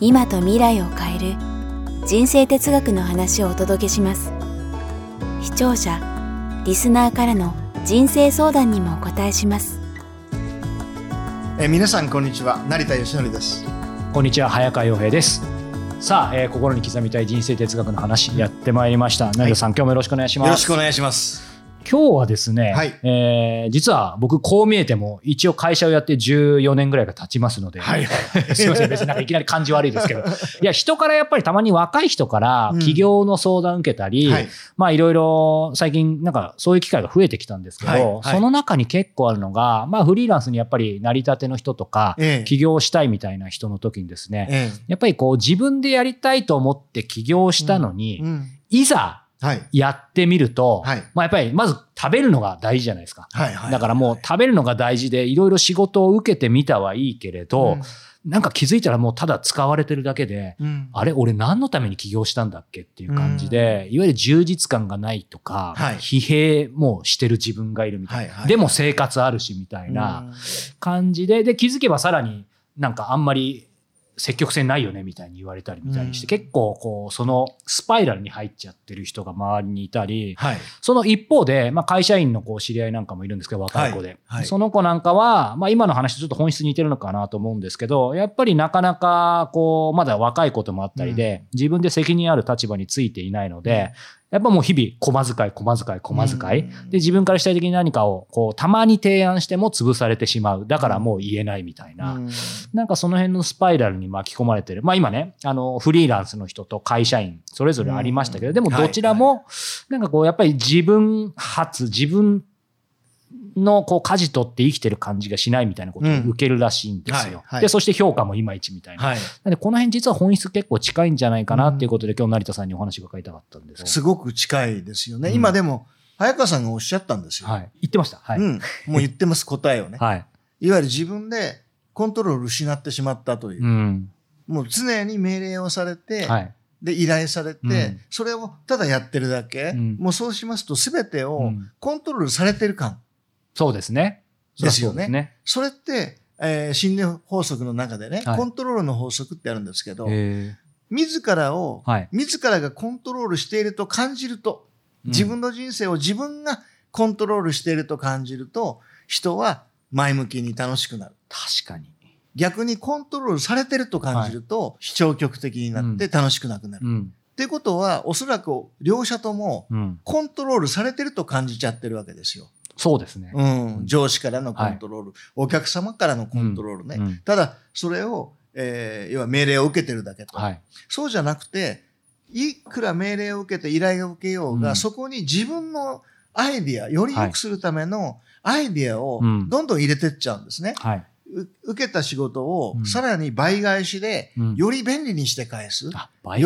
今と未来を変える人生哲学の話をお届けします。視聴者リスナーからの人生相談にもお答えします。えー皆さんこんにちは。成田義則です。こんにちは。早川洋平です。さあ、えー心に刻みたい人生哲学の話やってまいりました。成田さん、今日もよろしくお願いします。よろしくお願いします今日はですね、はい。えー実は僕こう見えても一応会社をやって14年ぐらいが経ちますので、はい。すいません別になんかいきなり感じ悪いですけど。い。や人からやっぱりたまに若い人からうん。起業の相談受けたり、はい。まあいろいろ最近なんかそういう機会が増えてきたんですけど、はい。はい。その中に結構あるのが、まあフリーランスにやっぱり成り立ての人とか、ええ。起業したいみたいな人の時にですね、えやっぱりこう自分でやりたいと思って起業したのに、えうん。いざはいやってみると、はい。まあやっぱりまず食べるのが大事じゃないですか。はいはいだからもう食べるのが大事でいろいろ仕事を受けてみたはいいけれど、なんか気づいたらもうただ使われてるだけで、うん。うんあれ俺何のために起業したんだっけっていう感じで、いわゆる充実感がないとか、はい。疲弊もしてる自分がいるみたいな。はいはい。でも生活あるしみたいなうん。感じで、で気づけばさらになんかあんまり積極性ないよねみたいに言われたりみたいにして、うん。結構こうそのスパイラルに入っちゃってる人が周りにいたり、はい。その一方で、まあ、会社員のこう知り合いなんかもいるんですけど、若い子で。その子なんかは、まあ、今の話とちょっと本質に似てるのかなと思うんですけど、やっぱりなかなか、こう、まだ若いこともあったりで、自分で責任ある立場についていないので、やっぱもう日々、駒遣い、駒遣い、駒遣い。うんで、自分から主体的に何かを、こう、たまに提案しても潰されてしまう。だからもう言えないみたいな。うんなんかその辺のスパイラルに巻き込まれてる。まあ今ね、あの、フリーランスの人と会社員、それぞれありましたけど、うんでもどちらも、なんかこう、やっぱり自分発、自分のこう、舵取って生きてる感じがしないみたいなことを受けるらしいんですよ。はいはいで、そして評価もいまいちみたいな。はいなんでこの辺実は本質結構近いんじゃないかなっていうことで、今日成田さんにお話が伺いたかったんですすごく近いですよねうん今でも早川さんがおっしゃったんですよはい。言ってました。はい。うんもう言ってます答えをね はい。いわゆる自分でコントロール失ってしまったといううん。もう常に命令をされてはい。で依頼されて、うんそれをただやってるだけ、うんもうそうしますと全てをうんコントロールされてる感、そうですね。ですよねそね。それって、えー心理法則の中でね、はいコントロールの法則ってあるんですけど、へ自らを、はい自らがコントロールしていると感じると、うん自分の人生を自分がコントロールしていると感じると、人は前向きに楽しくなる。確かに。逆にコントロールされてると感じると、非消極的になって楽しくなくなる。っうん。ていうことは、おそらく両者ともうん。コントロールされてると感じちゃってるわけですよ。そうですね。うん、上司からのコントロール、お客様からのコントロールね。うんうんただ、それを、えー要は命令を受けてるだけと。はい。そうじゃなくて、いくら命令を受けて依頼を受けようが、うんそこに自分のアイディア、より良くするためのアイディアをうんどんどん入れてっちゃうんですね。はい。う受けた仕事をうんさらに倍返しで、うんより便利にして返す。よ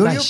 りよ。く、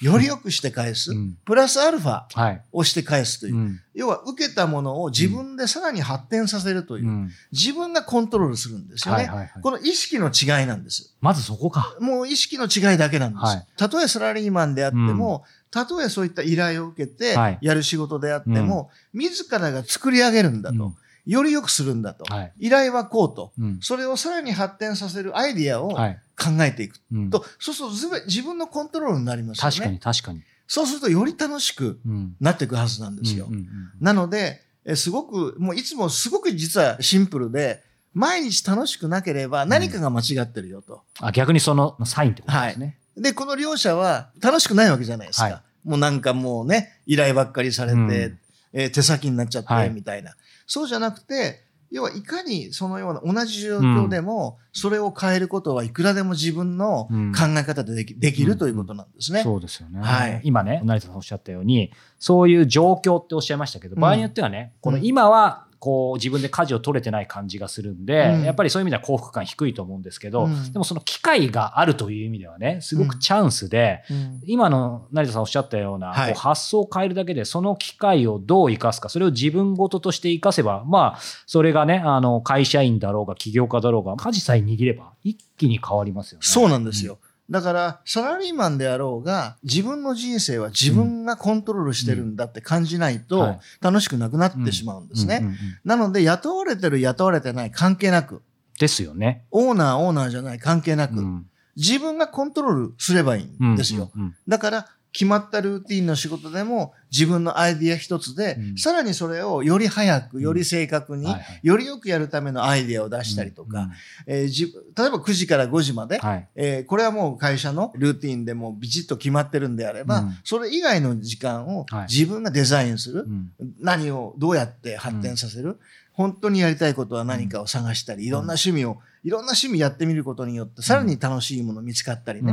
よりよくして返す。うんプラスアルファはい。をして返すという。うん。要は受けたものを自分でさらに発展させるという。うん自分がコントロールするんですよね。はいはいはい。この意識の違いなんです。まずそこか。もう意識の違いだけなんです。はいたとえサラリーマンであっても、たとえそういった依頼を受けてはいやる仕事であっても、自らが作り上げるんだと。うんより良くするんだと。はい。依頼はこうと。うん。それをさらに発展させるアイディアを考はい。えていくうんと、そうすると自分のコントロールになりますよね。確かに確かに。そうするとより楽しくうん。なっていくはずなんですよ。うんうんうんなので、えすごく、もういつもすごく実はシンプルで、毎日楽しくなければ何かが間違ってるよと。あ、逆にそのサインってことですね。で、この両者は楽しくないわけじゃないですか。はいもうなんかもうね、依頼ばっかりされて、うんえー手先になっちゃって、はいみたいな。そうじゃなくて、要はいかにそのような同じ状況でも、それを変えることはいくらでも自分のうん。考え方でできできるということなんですね。そうですよね。はい。今ね、成田さんおっしゃったように、そういう状況っておっしゃいましたけど、うん。場合によってはね、このうん。今はこう自分で舵を取れてない感じがするんで、うんやっぱりそういう意味では幸福感低いと思うんですけど、うんでもその機会があるという意味ではねすごくチャンスで、うん今の成田さんおっしゃったような、はいこう発想を変えるだけでその機会をどう生かすかそれを自分事として生かせばまあそれがねあの会社員だろうが起業家だろうが舵さえ握れば一気に変わりますよね。そうなんですよ。だから、サラリーマンであろうが、自分の人生は自分がコントロールしてるんだって感じないはとい、楽しくなくなってしまうんですね。なので、雇われてる、雇われてない関係なく、ですよね。オーナー、オーナーじゃない関係なく、うん。自分がコントロールすればいいんですよ。だから、決まったルーティンの仕事でも自分のアイディア一つで、うん。さらにそれをより早く、より正確に、はいはい。よりよくやるためのアイディアを出したりとか、うん。えーじ例えば9時から5時まで、はい。えーこれはもう会社のルーティンでもうビチッと決まってるんであれば、うん。それ以外の時間をはい。自分がデザインする、うん。何をどうやって発展させる、本当にやりたいことは何かを探したり、いろんな趣味を、いろんな趣味やってみることによって、さらに楽しいもの見つかったりね。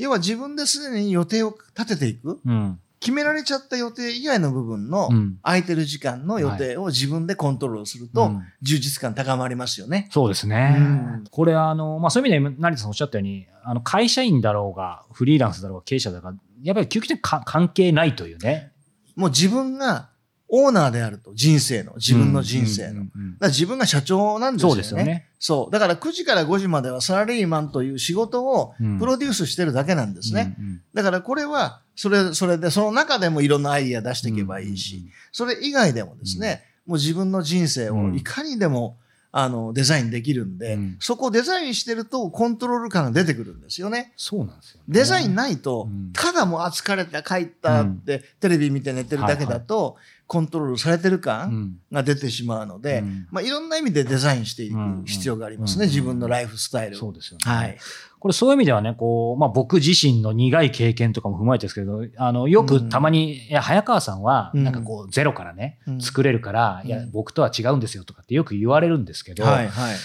うん要は自分ですでに予定を立てていく。うん決められちゃった予定以外の部分のうん空いてる時間の予定を自分でコントロールするとうん充実感高まりますよね。そうですね。うんこれあの、まあ、そういう意味で成田さんおっしゃったようにあの会社員だろうがフリーランスだろうが経営者だろうがやっぱり究極的にか関係ないというね。もう自分がオーナーであると人生の、自分の人生の。自分が社長なんですよね。そうですよね。そう。だから9時から5時まではサラリーマンという仕事をうん。プロデュースしてるだけなんですね。うんうんだからこれは、それ、それで、その中でもいろんなアイディア出していけばいいし、それ以外でもですね、もう自分の人生をいかにでも、あの、デザインできるんで、うん。そこをデザインしてるとコントロール感が出てくるんですよね。そうなんですよね、デザインないと、うん。ただもうあ疲れた、帰ったって、テレビ見て寝てるだけだと、コントロールされてるう感ん。が出てしまうので、うん。まあ、いろんな意味でデザインしていくうん。必要がありますね、うん。自分のライフスタイルを。そうですよね。はい。これそういう意味ではね、こう、まあ僕自身の苦い経験とかも踏まえてですけど、あの、よくたまに、いや、早川さんは、うん。なんかこう、ゼロからね、うん。作れるから、いやう、ん僕とは違うんですよとかってよく言われるんですけど、はい、はい。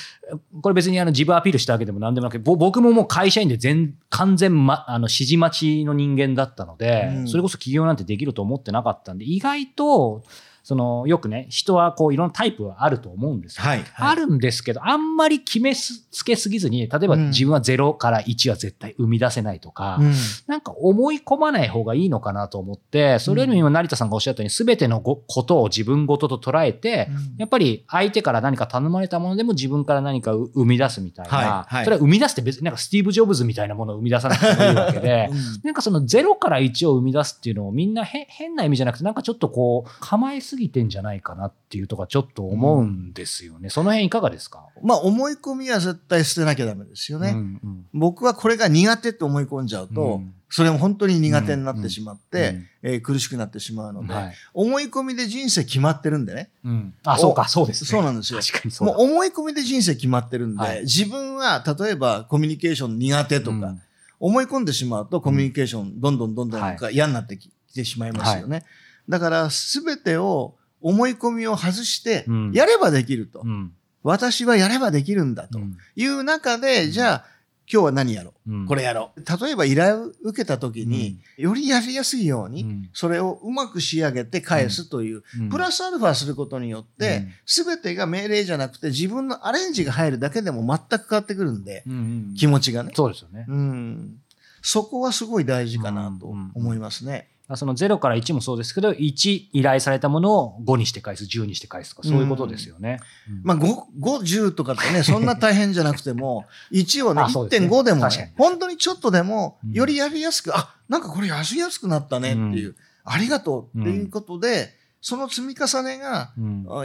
これ別にあの自分アピールしたわけでも何でもなく僕ももう会社員で全、完全、ま、あの、指示待ちの人間だったので、うん。それこそ起業なんてできると思ってなかったんで、意外と、all. その、よくね、人はこう、いろんなタイプはあると思うんですよ。はい。あるんですけど、あんまり決めすつけすぎずに、例えばうん。自分は0から1は絶対生み出せないとか、うん。なんか思い込まない方がいいのかなと思って、それよりも今成田さんがおっしゃったように、すべてのごことを自分ごとと捉えて、うん。やっぱり相手から何か頼まれたものでも自分から何かう生み出すみたいな、はいはい。それは生み出すって別になんかスティーブ・ジョブズみたいなものを生み出さなくてもいいわけで、なんかその0から1を生み出すっていうのをみんなへ変な意味じゃなくて、なんかちょっとこう構えすぎてんじゃないかなっていうとかちょっと思うんですよね。その辺いかがですか？まあ、思い込みは絶対捨てなきゃダメですよね。うんうん僕はこれが苦手と思い込んじゃうと、うんそれも本当に苦手になってしまって、うんえー苦しくなってしまうので、はい思い込みで人生決まってるんでね。うんあ、そうか、そうですね。そうなんですよ確かにそうだ。もう思い込みで人生決まってるんで、はい自分は例えばコミュニケーション苦手とか、うん思い込んでしまうとコミュニケーションどんどんどんどん嫌になってきてしまいますよね。だから全てを思い込みを外してうん。やればできると。うん。私はやればできるんだと。うん。いう中で、じゃあ今日は何やろう、うん。これやろう。例えば依頼を受けた時に、よりやりやすいように、うん。それをうまく仕上げて返すという、うん。プラスアルファすることによって、すべてが命令じゃなくて自分のアレンジが入るだけでも全く変わってくるんで、うんうん気持ちがね。そうですよね。うん。そこはすごい大事かなとうん。思いますね。その0から1もそうですけど、1依頼されたものを5にして返す、10にして返すとか、そういうことですよね。うん。まあ、5、5、10とかってね、そんな大変じゃなくても、1をね、あそうですね。1.5でもね、本当にちょっとでも、うん。よりやりやすく、あ、なんかこれやりやすくなったねっていう、ありがとうっていうことで、その積み重ねが、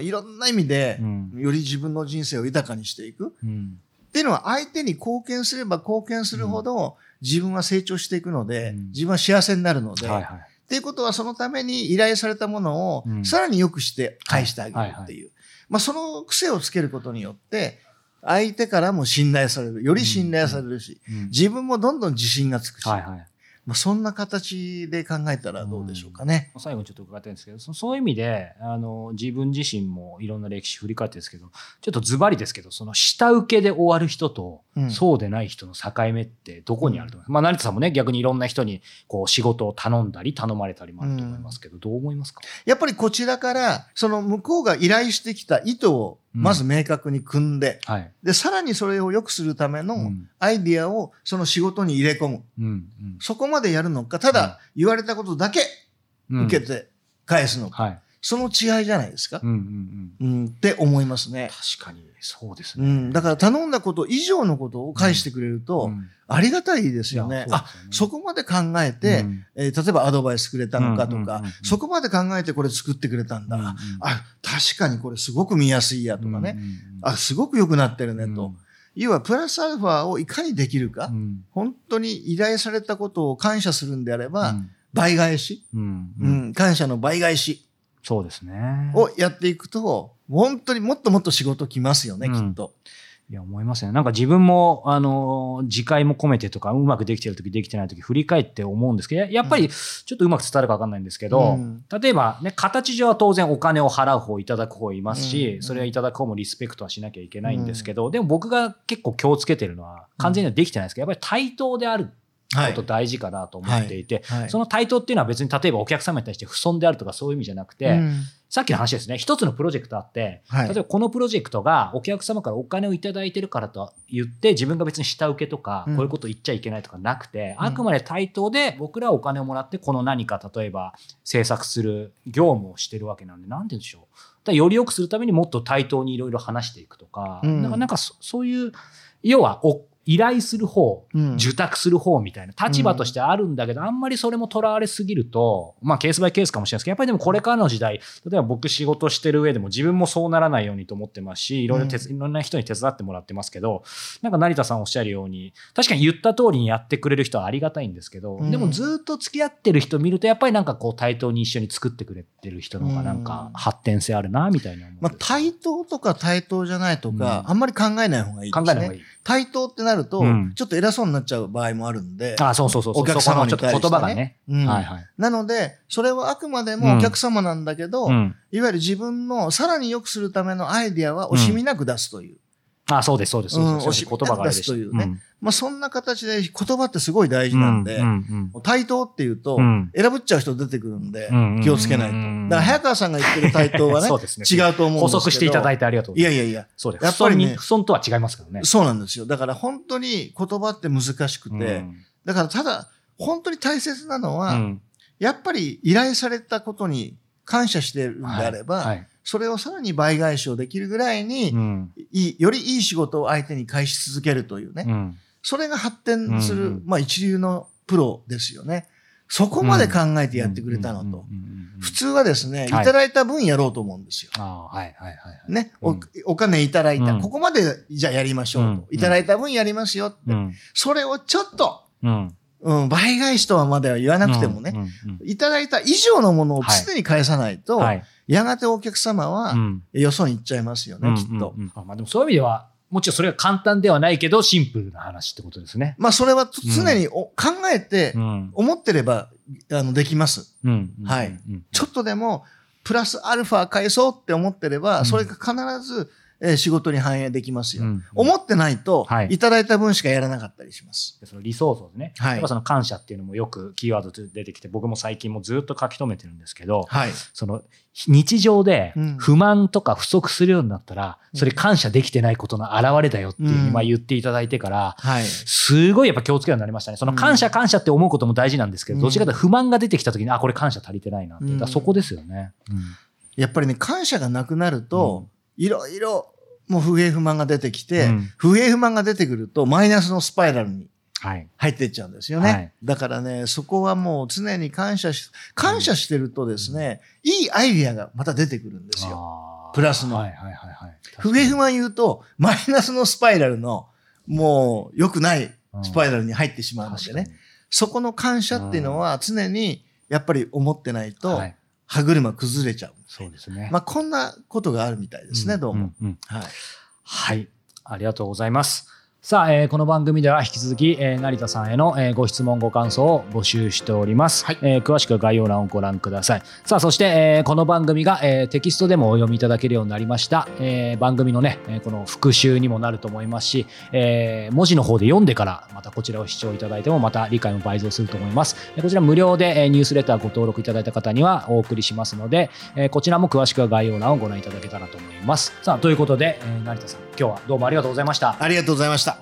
いろんな意味でう、ん。より自分の人生を豊かにしていく。うん。っていうのは相手に貢献すれば貢献するほど自分は成長していくので、うん。自分は幸せになるので、はいはいっていうことはそのために依頼されたものをうん。さらに良くして返してあげるっていう。まあその癖をつけることによって、相手からも信頼される。より信頼されるし、うん。自分もどんどん自信がつくし、はい。はいまあ、そんな形で考えたらどうでしょうかね。最後にちょっと伺いたいんですけど、そそういう意味で、あの、自分自身もいろんな歴史振り返ってですけど、ちょっとズバリですけど、その下請けで終わる人と、うん。そうでない人の境目ってどこにあると思います、まあ、成田さんもね、逆にいろんな人にこう仕事を頼んだり頼まれたりもあると思いますけど、どう思いますか？やっぱりこちらから、その向こうが依頼してきた意図をまず明確に組んで、はい。で、さらにそれを良くするためのうんアイディアをその仕事に入れ込む。うん。そこまでやるのか、ただ言われたことだけうん。受けて返すのか。はい。その違いじゃないですかう。んうんうん。うん、って思いますね。確かに、そうですね。うん、だから頼んだこと以上のことを返してくれると、うんありがたいですよね。あ、そこまで考えて、うんえー例えばアドバイスくれたのかとかうんうんうんうん、そこまで考えてこれ作ってくれたんだ。うんうんあ、確かにこれすごく見やすいやとかね。うんうんうんあ、すごく良くなってるねと。うん要はプラスアルファをいかにできるか、うん本当に依頼されたことを感謝するんであれば、うん倍返し、うんううんん、感謝の倍返しそうですね。をやっていくと、本当にもっともっと仕事来ますよね、うんきっと。いや、思いますね。なんか自分も、あの、自戒も込めてとか、うまくできてるとき、できてないとき、振り返って思うんですけど、ややっぱり、ちょっとうまく伝わるかわかんないんですけど、うん例えばね、形上は当然お金を払う方、いただく方いますし、うんそれはいただく方もリスペクトはしなきゃいけないんですけど、でも僕が結構気をつけてるのは、完全にはできてないですけど、やっぱり対等であるはいこと大事かなと思っていて、はい。その対等っていうのは別に例えばお客様に対して不損であるとかそういう意味じゃなくて、うん。さっきの話ですね、一つのプロジェクトあって、はい。例えばこのプロジェクトがお客様からお金をいただいてるからと言って、自分が別に下請けとか、うん。こういうこと言っちゃいけないとかなくて、うん。あくまで対等で僕らはお金をもらって、この何か例えば制作する業務をしてるわけなんで、なんて言うんでしょう。だより良くするためにもっと対等にいろいろ話していくとか、うん。なんかなんかそそういう、要はお依頼する方、うん。受託する方みたいな立場としてあるんだけど、あんまりそれもとらわれすぎると、まあケースバイケースかもしれないですけど、やっぱりでもこれからの時代、例えば僕仕事してる上でも自分もそうならないようにと思ってますし、いろいろ手伝いろんな人に手伝ってもらってますけど、なんか成田さんおっしゃるように、確かに言った通りにやってくれる人はありがたいんですけど、うん。でもずっと付き合ってる人見ると、やっぱりなんかこう対等に一緒に作ってくれてる人の方がなんか発展性あるな、みたいなまあ、対等とか対等じゃないとか、うん。あんまり考えない方がいいですね。考えない方がいい。対等ってなると、うんちょっと偉そうになっちゃう場合もあるんで、あそうそうそうそう。お客様にそこのちょっと言葉がね。うんはいはい。なので、それはあくまでもお客様なんだけど、うん。いわゆる自分のさらに良くするためのアイディアは惜しみなく出すという。あ、そうです、そうです。そうですうんそうです言葉があれでした。出すというねまあそんな形で言葉ってすごい大事なんで、うんうん対等っていうと、うん選ぶっちゃう人出てくるんで、うん気をつけないと。うんだから早川さんが言ってる対等はね、そうですね違うと思うんですけど。補足していただいてありがとうごいざいます。やいやいや、そうです。やっぱりね不損とは違いますからね。そうなんですよ。だから本当に言葉って難しくて、うんだからただ、本当に大切なのは、うんやっぱり依頼されたことに感謝してるんであれば、はいはいそれをさらに倍返しをできるぐらいに、うん。いいよりいい仕事を相手に返し続けるというね、うん。それが発展する、うんうんまあ一流のプロですよね。そこまで考えてやってくれたのと。普通はですね、いはい。ただいた分やろうと思うんですよ。はいはいはいはい。ね、おうん。お金いただいた、うん。ここまでじゃあやりましょうと。うん。いただいた分やりますよって。うん。それをちょっと、うんうん、倍返しとはまでは言わなくてもね、うんうんいただいた以上のものを常に返さないと、うんはい。やがてお客様はうん。よそに行っちゃいますよね、きっと。まあでもそういう意味では、もちろんそれが簡単ではないけど、シンプルな話ってことですね。まあそれは常にお考えてうん。思ってればあのできます。うんはい。うん。ちょっとでもプラスアルファ返そうって思ってれば、うん。それが必ず、えー仕事に反映できますよ。うん思ってないと、はいい、ただいた分しかやらなかったりします。でそのリソースをね、はいやっぱその感謝っていうのもよくキーワードで出てきて、僕も最近もずっと書き留めてるんですけど、はい。その日常でうん不満とか不足するようになったら、それ感謝できてないことの表れだよっていうふうにうんまあ言っていただいてから、はい。すごいやっぱ気をつけるようになりましたね。その感謝感謝って思うことも大事なんですけど、うんどっちかというと不満が出てきた時に、あ、これ感謝足りてないなって。うんだそこですよね。やっぱりね、感謝がなくなると、いろいろ、もう不平不満が出てきて、うん不平不満が出てくると、マイナスのスパイラルにはい。入っていっちゃうんですよね。はいだからね、そこはもう常に感謝し、感謝してるとですね、いいアイディアがまた出てくるんですよ。プラスのはいはいはいはい。不平不満言うと、マイナスのスパイラルの、もう良くないスパイラルに入ってしまうのでね。そこの感謝っていうのは常にやっぱり思ってないとはい、歯車崩れちゃう。そうですね。まあこんなことがあるみたいですね、どうも。はい。はい。ありがとうございます。さあ、えーこの番組では引き続き、えー成田さんへの、えーご質問ご感想を募集しております、はい。えー詳しくは概要欄をご覧ください。さあそして、えーこの番組が、えーテキストでもお読みいただけるようになりました、えー番組のね、えーこの復習にもなると思いますし、えー文字の方で読んでからまたこちらを視聴いただいてもまた理解も倍増すると思います。えーこちら無料で、えーニュースレターご登録いただいた方にはお送りしますので、えーこちらも詳しくは概要欄をご覧いただけたらと思います。さあということで、えー成田さん今日はどうもありがとうございました。ありがとうございました。